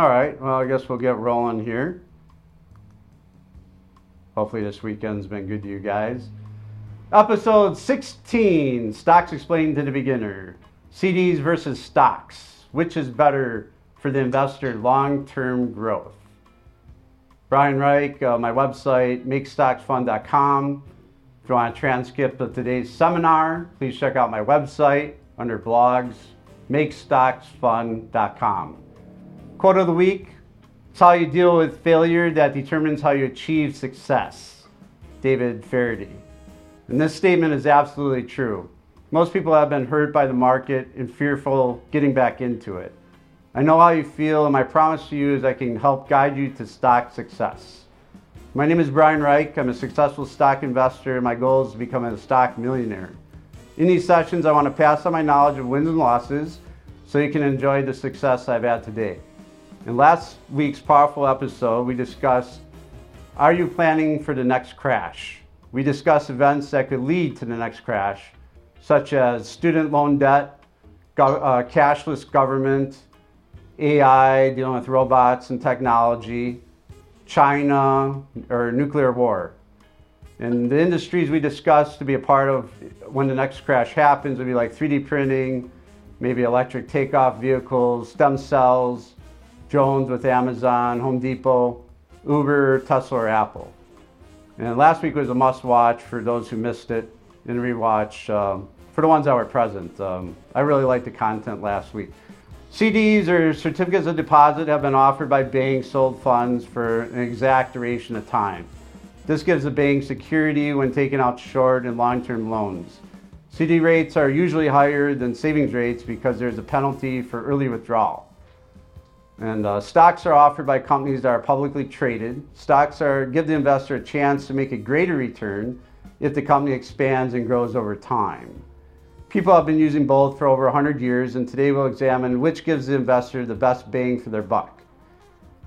All right, well, I guess we'll get rolling here. Hopefully, this weekend's been good to you guys. Episode 16 Stocks Explained to the Beginner. CDs versus stocks. Which is better for the investor long term growth? Brian Reich, uh, my website, makestocksfun.com. If you want a transcript of today's seminar, please check out my website under blogs, makestocksfun.com. Quote of the week It's how you deal with failure that determines how you achieve success. David Feherty. And this statement is absolutely true. Most people have been hurt by the market and fearful getting back into it. I know how you feel, and my promise to you is I can help guide you to stock success. My name is Brian Reich. I'm a successful stock investor, and my goal is to become a stock millionaire. In these sessions, I want to pass on my knowledge of wins and losses so you can enjoy the success I've had today. In last week's powerful episode, we discussed Are you planning for the next crash? We discussed events that could lead to the next crash, such as student loan debt, uh, cashless government, AI, dealing with robots and technology, China, or nuclear war. And the industries we discussed to be a part of when the next crash happens would be like 3D printing, maybe electric takeoff vehicles, stem cells, drones with Amazon, Home Depot, Uber, Tesla, or Apple. And last week was a must watch for those who missed it and rewatch um, for the ones that were present. Um, I really liked the content last week. CDs or certificates of deposit have been offered by banks sold funds for an exact duration of time. This gives the bank security when taking out short and long term loans. CD rates are usually higher than savings rates because there's a penalty for early withdrawal. And uh, stocks are offered by companies that are publicly traded. Stocks are give the investor a chance to make a greater return if the company expands and grows over time. People have been using both for over 100 years, and today we'll examine which gives the investor the best bang for their buck.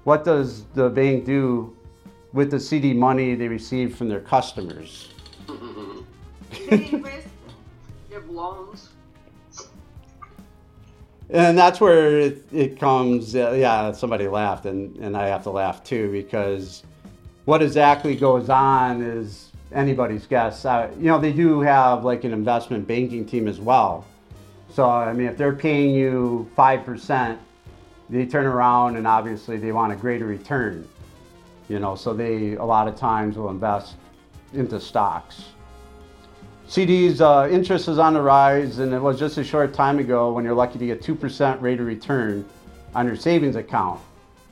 What does the bank do with the CD money they receive from their customers? You have loans. And that's where it, it comes. Uh, yeah, somebody laughed, and, and I have to laugh too because what exactly goes on is anybody's guess. Uh, you know, they do have like an investment banking team as well. So, I mean, if they're paying you 5%, they turn around and obviously they want a greater return. You know, so they a lot of times will invest into stocks. CDs uh, interest is on the rise, and it was just a short time ago when you're lucky to get 2% rate of return on your savings account.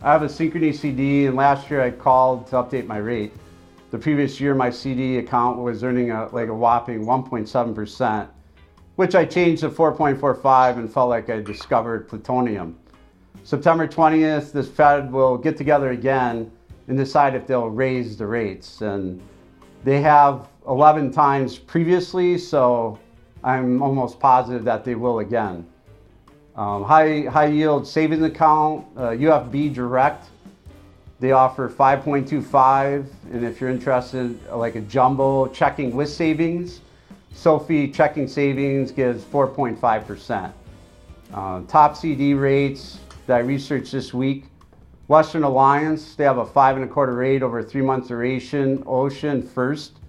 I have a Synchrony CD, and last year I called to update my rate. The previous year, my CD account was earning a, like a whopping 1.7%, which I changed to 4.45 and felt like I discovered plutonium. September 20th, this Fed will get together again and decide if they'll raise the rates. And they have 11 times previously, so I'm almost positive that they will again. Um, high, high yield savings account, uh, UFB Direct, they offer 5.25, and if you're interested, like a jumbo checking with savings, SoFi checking savings gives 4.5%. Uh, top CD rates that I researched this week Western Alliance, they have a five and a quarter rate over three month duration. Ocean First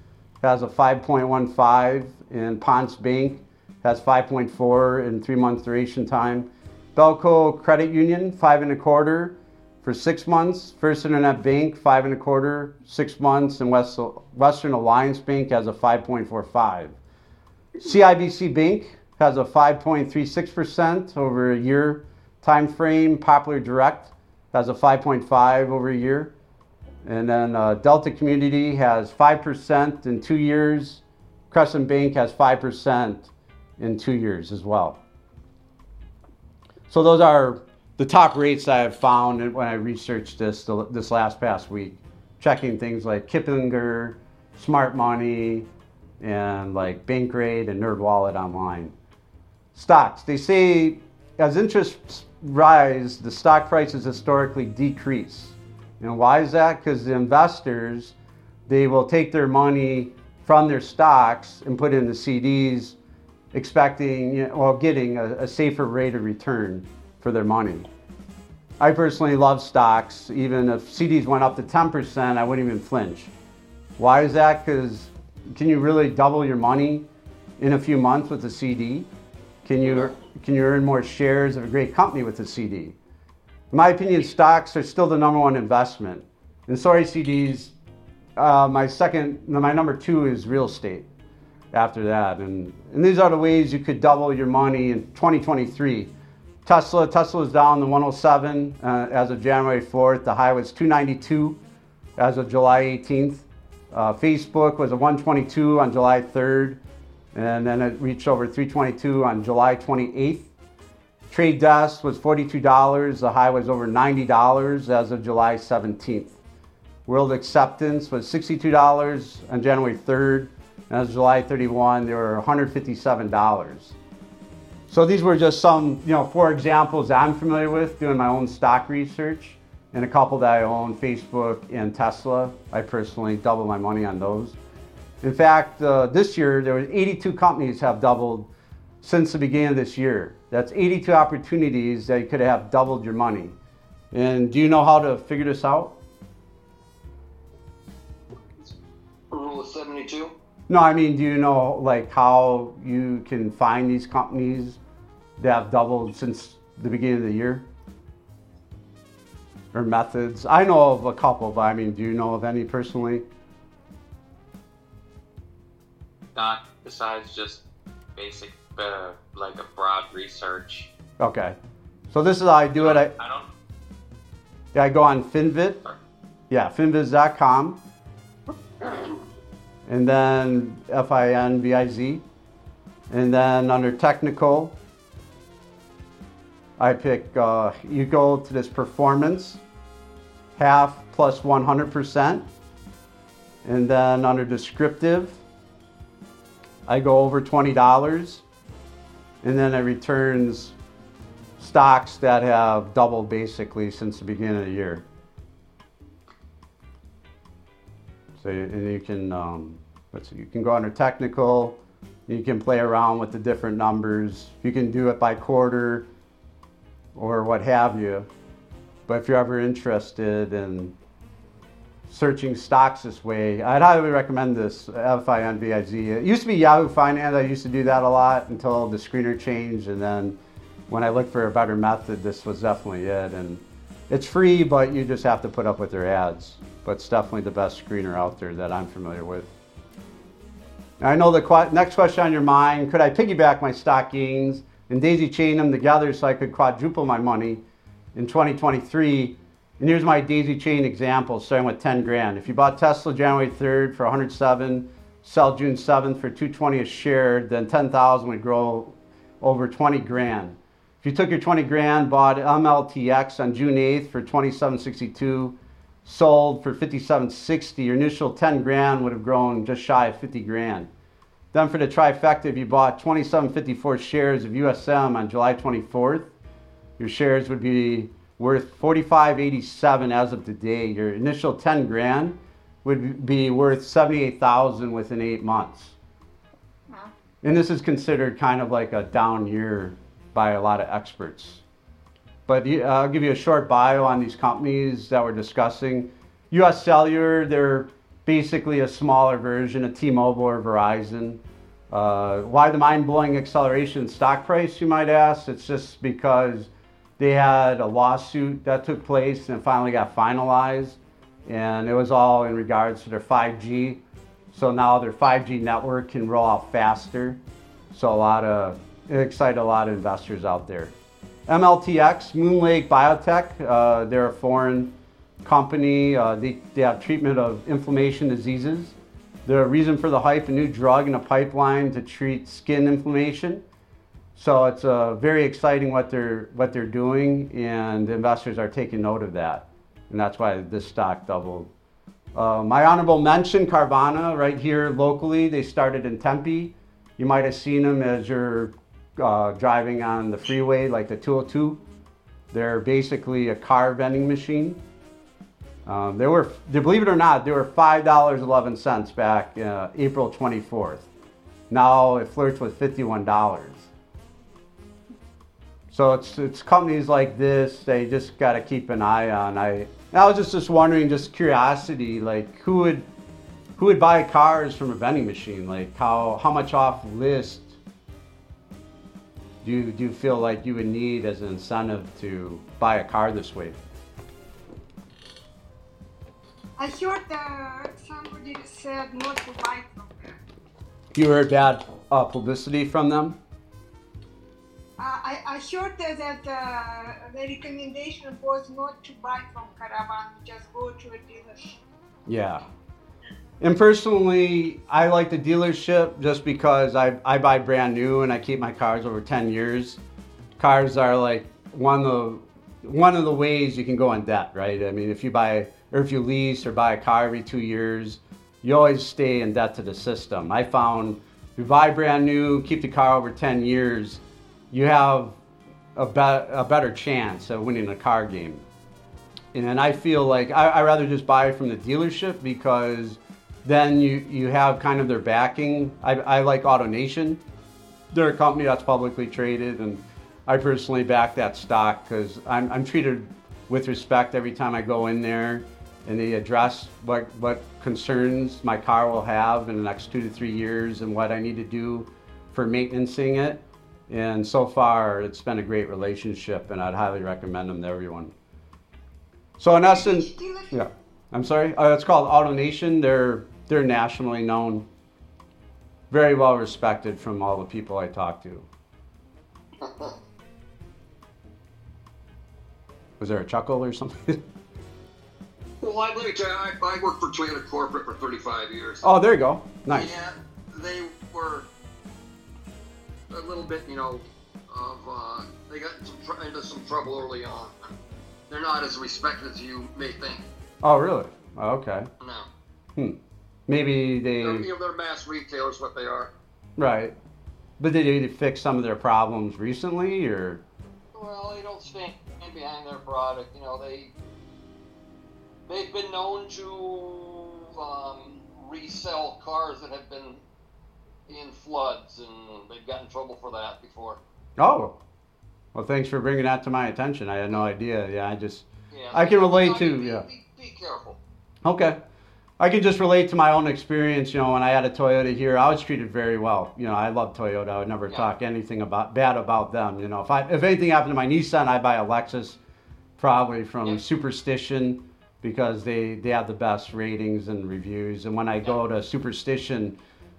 has a 5.15, and Ponce Bank has 5.4 in three month duration time. Belco Credit Union, five and a quarter for six months. First Internet Bank, five and a quarter, six months, and West, Western Alliance Bank has a 5.45. CIBC Bank has a 5.36% over a year time frame. Popular Direct has a 5.5 over a year. And then uh, Delta Community has 5% in two years. Crescent Bank has 5% in two years as well. So those are the top rates I have found when I researched this this last past week, checking things like Kiplinger, Smart Money, and like Bankrate and NerdWallet online. Stocks. They say as interest rise, the stock prices historically decrease. And why is that? Because the investors, they will take their money from their stocks and put in the CDs, expecting, you know, well, getting a, a safer rate of return for their money. I personally love stocks. Even if CDs went up to 10%, I wouldn't even flinch. Why is that? Because can you really double your money in a few months with a CD? Can you, can you earn more shares of a great company with a CD? In my opinion, stocks are still the number one investment. And sorry, CDs, uh, my second, my number two is real estate after that. And, and these are the ways you could double your money in 2023. Tesla, Tesla is down to 107 uh, as of January 4th. The high was 292 as of July 18th. Uh, Facebook was a 122 on July 3rd, and then it reached over 322 on July 28th. Trade Desk was $42. The high was over $90 as of July 17th. World Acceptance was $62 on January 3rd. and As of July 31, they were $157. So these were just some, you know, four examples I'm familiar with doing my own stock research and a couple that I own, Facebook and Tesla. I personally doubled my money on those. In fact, uh, this year there were 82 companies have doubled since the beginning of this year. That's 82 opportunities that you could have doubled your money. And do you know how to figure this out? Rule of 72? No, I mean, do you know like how you can find these companies that have doubled since the beginning of the year? Or methods? I know of a couple, but I mean, do you know of any personally? Not besides just basic, uh, like a broad research. Okay. So this is how I do it. I, I don't. yeah, I go on Finvit. Sorry. Yeah, finviz.com. And then F I N V I Z. And then under technical, I pick, uh, you go to this performance, half plus 100%. And then under descriptive, I go over $20. And then it returns stocks that have doubled basically since the beginning of the year. So you- and you can um, you can go under technical. You can play around with the different numbers. You can do it by quarter or what have you. But if you're ever interested in searching stocks this way, I'd highly recommend this FINVIZ. It used to be Yahoo Finance. I used to do that a lot until the screener changed, and then when I looked for a better method, this was definitely it. And it's free, but you just have to put up with their ads. But it's definitely the best screener out there that I'm familiar with. Now, I know the que- next question on your mind could I piggyback my stock gains and daisy chain them together so I could quadruple my money in 2023? And here's my daisy chain example starting with 10 grand. If you bought Tesla January 3rd for 107, sell June 7th for 220 a share, then 10,000 would grow over 20 grand. If you took your 20 grand, bought MLTX on June 8th for 2762, sold for 5760, your initial 10 grand would have grown just shy of 50 grand. Then for the trifecta, if you bought 2754 shares of USM on July 24th, your shares would be worth 4587 as of today. Your initial 10 grand would be worth 78,000 within 8 months. And this is considered kind of like a down year by a lot of experts. But I'll give you a short bio on these companies that we're discussing. US Cellular, they're basically a smaller version of T-Mobile or Verizon. Uh, why the mind-blowing acceleration in stock price, you might ask? It's just because they had a lawsuit that took place and finally got finalized, and it was all in regards to their 5G. So now their 5G network can roll out faster. So a lot of it excited a lot of investors out there. MLTX, Moon Lake Biotech, uh, they're a foreign company. Uh, they, they have treatment of inflammation diseases. The reason for the hype, a new drug in a pipeline to treat skin inflammation. So it's uh, very exciting what they're what they're doing, and investors are taking note of that, and that's why this stock doubled. Uh, my honorable mention, Carvana, right here locally. They started in Tempe. You might have seen them as you're uh, driving on the freeway, like the 202. They're basically a car vending machine. Um, they were, believe it or not, they were five dollars eleven cents back uh, April 24th. Now it flirts with fifty-one dollars. So it's it's companies like this they just got to keep an eye on. I I was just just wondering, just curiosity, like who would who would buy cars from a vending machine? Like how how much off list do you, do you feel like you would need as an incentive to buy a car this way? I heard that somebody said not to buy from them. You heard bad uh, publicity from them? I, I heard that, that uh, the recommendation was not to buy from Caravan, just go to a dealership. Yeah. And personally, I like the dealership just because I, I buy brand new and I keep my cars over 10 years. Cars are like one of the, one of the ways you can go in debt, right? I mean, if you buy or if you lease or buy a car every two years, you always stay in debt to the system. I found if you buy brand new, keep the car over 10 years, you have a, be- a better chance of winning a car game. And I feel like I, I rather just buy from the dealership because then you, you have kind of their backing. I, I like AutoNation. They're a company that's publicly traded, and I personally back that stock because I'm, I'm treated with respect every time I go in there and they address what, what concerns my car will have in the next two to three years and what I need to do for maintaining it. And so far, it's been a great relationship, and I'd highly recommend them to everyone. So in essence, yeah, I'm sorry. Uh, it's called AutoNation. They're they're nationally known, very well respected from all the people I talk to. Was there a chuckle or something? Well, I, let me tell you, I, I worked for Toyota Corporate for 35 years. oh, there you go. Nice. Yeah, they were a little bit, you know, of uh, they got some tr- into some trouble early on. They're not as respected as you may think. Oh, really? Oh, okay. No, Hmm. Maybe they they're, you know, they're mass retailers, what they are. right, but did they fix some of their problems recently, or Well, they don't stand behind their product. You know, they they've been known to um, resell cars that have been in floods, and they've gotten in trouble for that before. oh, well, thanks for bringing that to my attention. I had no idea. Yeah, I just Yeah, I can relate to- be, yeah. Be, be careful. Okay. I can just relate to my own experience. You know, when I had a Toyota here, I was treated very well. You know, I love Toyota. I would never Yeah. talk anything about bad about them. You know, if I if anything happened to my Nissan, I'd buy a Lexus, probably from Yeah. Superstition, because they they have the best ratings and reviews. And when I go to Superstition,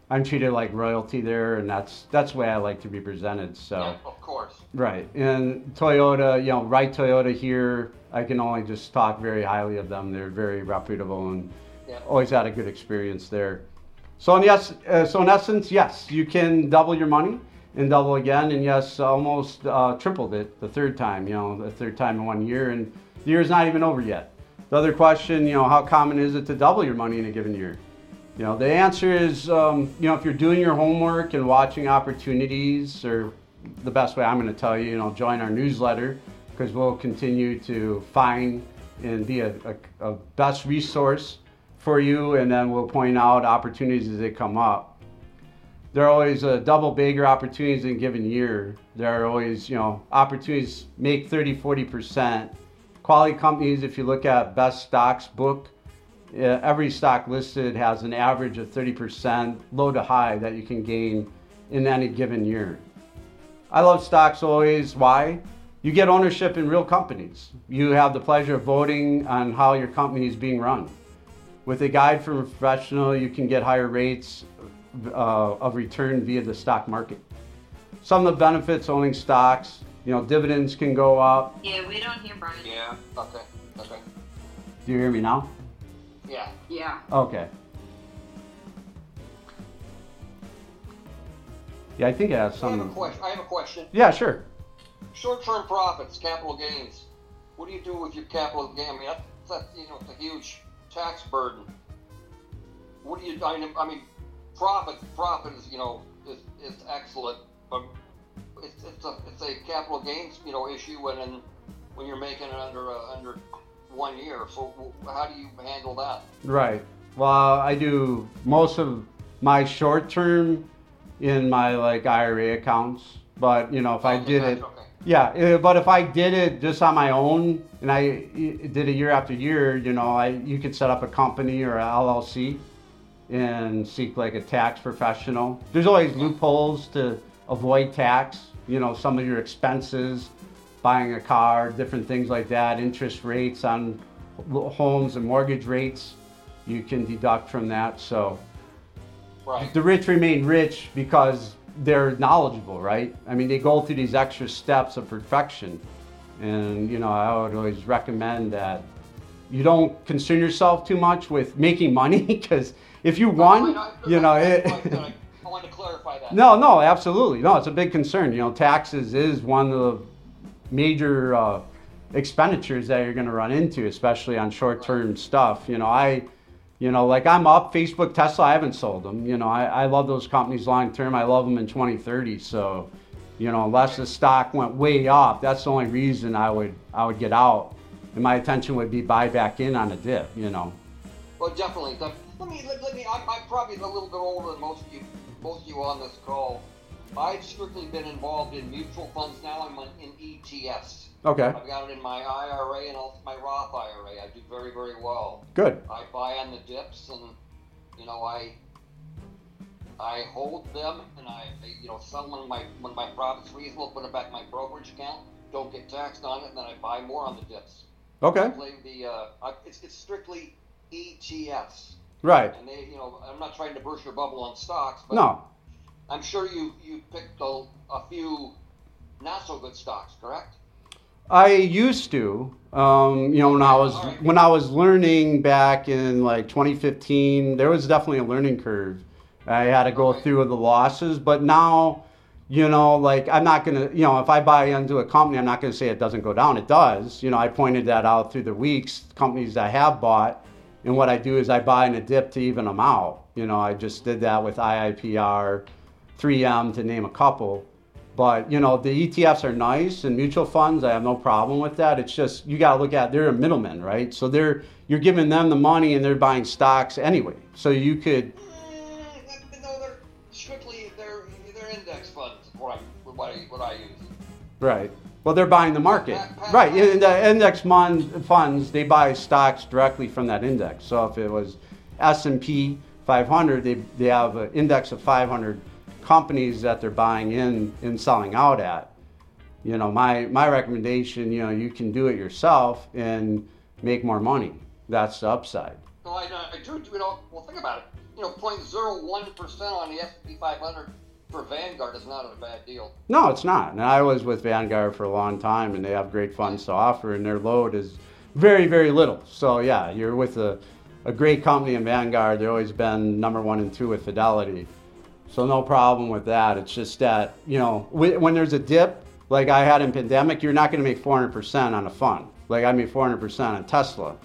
I'm treated like royalty there, and that's that's the way I like to be presented. So. Yeah, of course. Right. And Toyota, you know, right Toyota here, I can only just talk very highly of them. They're very reputable and Yeah. always had a good experience there. So in yes, uh, so in essence, yes, you can double your money and double again, and yes, almost uh, tripled it the third time. You know, the third time in one year, and the year's not even over yet. The other question, you know, how common is it to double your money in a given year? You know, the answer is, um, you know, if you're doing your homework and watching opportunities, or the best way I'm going to tell you, you know, join our newsletter because we'll continue to find and be a, a, a best resource for you, and then we'll point out opportunities as they come up. There are always a double bigger opportunities in a given year. There are always, you know, opportunities make 30, 40%. Quality companies, if you look at best stocks book, uh, every stock listed has an average of 30% low to high that you can gain in any given year. I love stocks always. Why? You get ownership in real companies. You have the pleasure of voting on how your company is being run. With a guide from a professional, you can get higher rates uh, of return via the stock market. Some of the benefits owning stocks, you know, dividends can go up. Yeah, we don't hear Brian. Yeah. Okay. Okay. Do you hear me now? Yeah. Yeah. Okay. Yeah, I think it has I have a some. question. I have a question. Yeah, sure. Short-term profits, capital gains. What do you do with your capital gain? I mean, that's, that's you know, it's a huge tax burden. What do you? I mean, I mean, profit, profit is you know is, is excellent, but it's, it's a it's a capital gains you know issue when in, when you're making it under uh, under one year. So how do you handle that? Right. Well, I do most of my short term in my like IRA accounts, but you know, if I did it, okay. Yeah, uh, but if I did it just on my own and I uh, did it year after year, you know, I you could set up a company or a LLC and seek like a tax professional. There's always loopholes to avoid tax. You know, some of your expenses, buying a car, different things like that, interest rates on homes and mortgage rates, you can deduct from that. So Right. the rich remain rich because they're knowledgeable, right? I mean, they go through these extra steps of perfection. And, you know, I would always recommend that you don't concern yourself too much with making money because if you won, you know, it. I want to clarify that. No, no, absolutely. No, it's a big concern. You know, taxes is one of the major uh, expenditures that you're going to run into, especially on short-term stuff. You know, I, you know, like I'm up Facebook, Tesla. I haven't sold them. You know, I, I love those companies long-term. I love them in 2030. So, you know, unless the stock went way up, that's the only reason I would I would get out, and my attention would be buy back in on a dip. You know. Well, definitely. Let me, let, me. I'm, I'm probably a little bit older than most of you, most of you on this call. I've strictly been involved in mutual funds now. I'm in ETFs. Okay. I've got it in my IRA and also my Roth IRA. I do very, very well. Good. I buy on the dips, and you know, I I hold them, and I you know sell when my when my profit's reasonable, put it back in my brokerage account. Don't get taxed on it, and then I buy more on the dips. Okay. The uh, I, it's it's strictly ETFs, Right. and they you know I'm not trying to burst your bubble on stocks, but No. I'm sure you you picked a, a few not so good stocks, correct? I used to, um, you know, when I was right. when I was learning back in like 2015, there was definitely a learning curve. I had to go Okay. through the losses, but now, you know, like I'm not gonna, you know, if I buy into a company, I'm not gonna say it doesn't go down. It does. You know, I pointed that out through the weeks. Companies I have bought, and what I do is I buy in a dip to even them out. You know, I just did that with IIPR, 3M to name a couple. But you know the ETFs are nice and mutual funds. I have no problem with that. It's just you got to look at they're a middleman, right? So they're you're giving them the money and they're buying stocks anyway. So you could Mm, no, they're strictly they're they're index funds. What I what I what I use. right. Well, they're buying the market, Pat- Pat- right? In the index mon- funds, they buy stocks directly from that index. So if it was S and P 500, they they have an index of 500 companies that they're buying in and selling out at. you know my my recommendation you know you can do it yourself and make more money that's the upside No, I, uh, I do. You know, well, think about it. You know, 0.01 percent on the S&P 500 for Vanguard is not a bad deal. no it's not and i was with vanguard for a long time and they have great funds to offer and their load is very very little so yeah you're with a, a great company in vanguard they've always been number one and two with fidelity so no problem with that it's just that you know when there's a dip like i had in pandemic you're not going to make 400% on a fund like i made 400% on tesla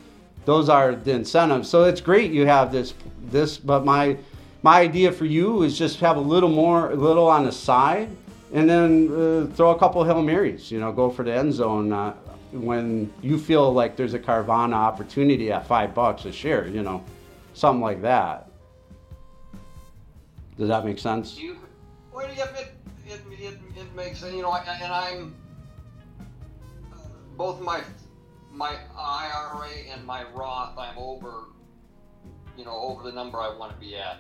those are the incentives. So it's great you have this this, but my my idea for you is just have a little more, a little on the side, and then uh, throw a couple hail marys. You know, go for the end zone uh, when you feel like there's a Carvana opportunity at five bucks a share. You know, something like that. Does that make sense? You? Well, yeah, it, it, it, it makes sense. You know, I, and I'm uh, both my my IRA and my Roth. I'm over. You know, over the number I want to be at.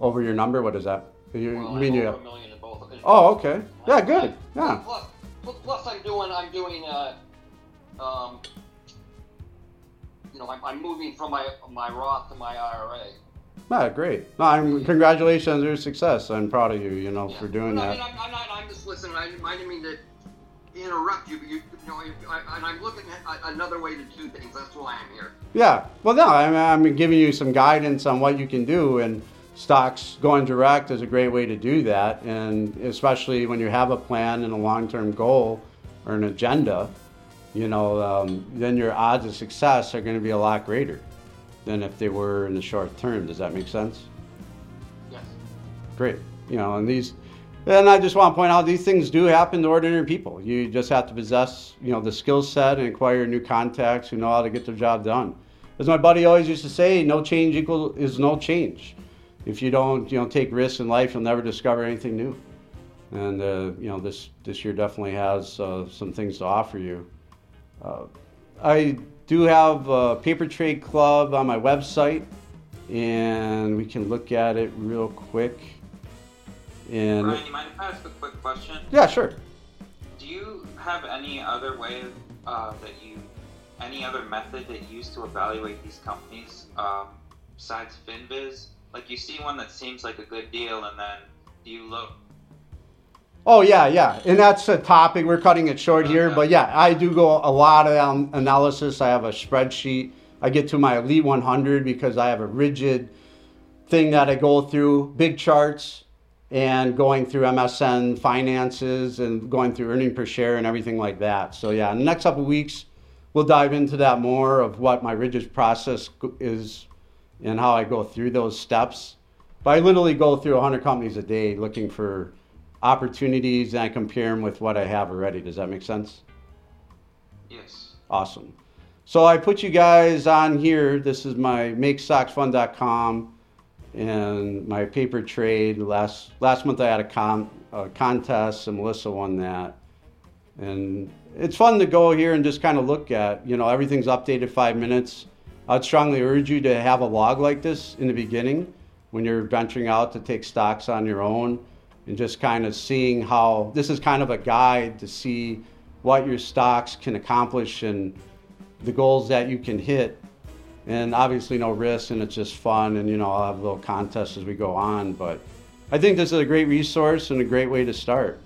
Over your number? What is that? You, Well, you mean you? over a million in both. in Oh, okay. Yeah, good. Yeah. Plus, plus, plus I'm doing, I'm doing, uh, um, you know, I'm, I'm moving from my my Roth to my IRA. Ah, great. No, I'm, congratulations on your success. I'm proud of you. You know, Yeah. for doing No, that. I mean, I'm, I'm not. I'm just listening. I, I didn't mean to interrupt you, but you, you know, I, and I'm looking at another way to do things. That's why I'm here. Yeah. Well, no, I'm, I'm giving you some guidance on what you can do, and stocks going direct is a great way to do that. And especially when you have a plan and a long-term goal or an agenda, you know, um, then your odds of success are going to be a lot greater than if they were in the short term. Does that make sense? Yes. Great. You know, and these, and I just want to point out these things do happen to ordinary people. You just have to possess, you know, the skill set and acquire new contacts who know how to get their job done. As my buddy always used to say, no change equal is no change. If you don't, you know, take risks in life, you'll never discover anything new. and uh, you know this this year definitely has uh, some things to offer you. Uh, I do have a paper trade club on my website, and we can look at it real quick. And Brian, you mind if I ask a quick question? yeah, sure. Do you have any other way uh, that you, any other method that you use to evaluate these companies um, besides FinViz? Like you see one that seems like a good deal, and then do you look? Oh yeah, yeah, and that's a topic. We're cutting it short here, but yeah, I do go a lot of analysis. I have a spreadsheet. I get to my elite 100 because I have a rigid thing that I go through, big charts, and going through MSN finances and going through earning per share and everything like that. So yeah, in the next couple of weeks, we'll dive into that more of what my rigid process is and how I go through those steps. But I literally go through 100 companies a day looking for opportunities and I compare them with what I have already. Does that make sense? Yes. Awesome. So I put you guys on here. This is my MakeStocksFun.com and my paper trade. Last last month I had a, con, a contest and Melissa won that. And it's fun to go here and just kind of look at. You know, everything's updated five minutes. I'd strongly urge you to have a log like this in the beginning when you're venturing out to take stocks on your own and just kind of seeing how this is kind of a guide to see what your stocks can accomplish and the goals that you can hit. And obviously, no risk, and it's just fun. And you know, I'll have little contests as we go on. But I think this is a great resource and a great way to start.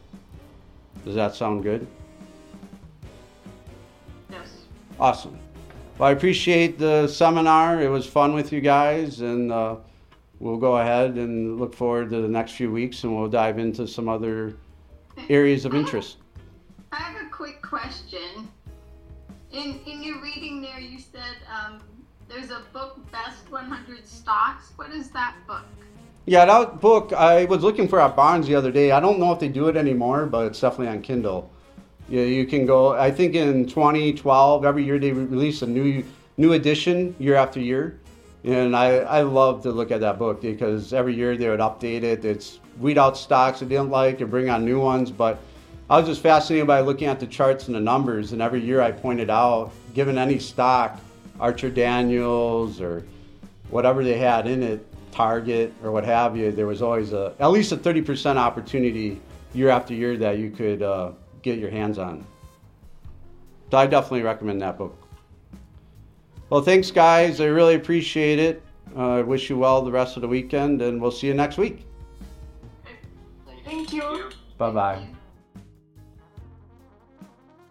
Does that sound good? Yes. Awesome. Well, I appreciate the seminar. It was fun with you guys, and uh, we'll go ahead and look forward to the next few weeks, and we'll dive into some other areas of interest. I have a quick question. In in your reading there, you said um, there's a book, Best 100 Stocks. What is that book? Yeah, that book, I was looking for at Barnes the other day. I don't know if they do it anymore, but it's definitely on Kindle. Yeah, you can go, I think in 2012, every year they release a new new edition year after year. And I, I love to look at that book because every year they would update it. It's weed out stocks they didn't like and bring on new ones. But I was just fascinated by looking at the charts and the numbers. And every year I pointed out, given any stock, Archer Daniels or whatever they had in it, Target or what have you, there was always a at least a 30% opportunity year after year that you could uh, get your hands on. So I definitely recommend that book. Well, thanks, guys. I really appreciate it. Uh, I wish you well the rest of the weekend, and we'll see you next week. Thank you. Bye bye.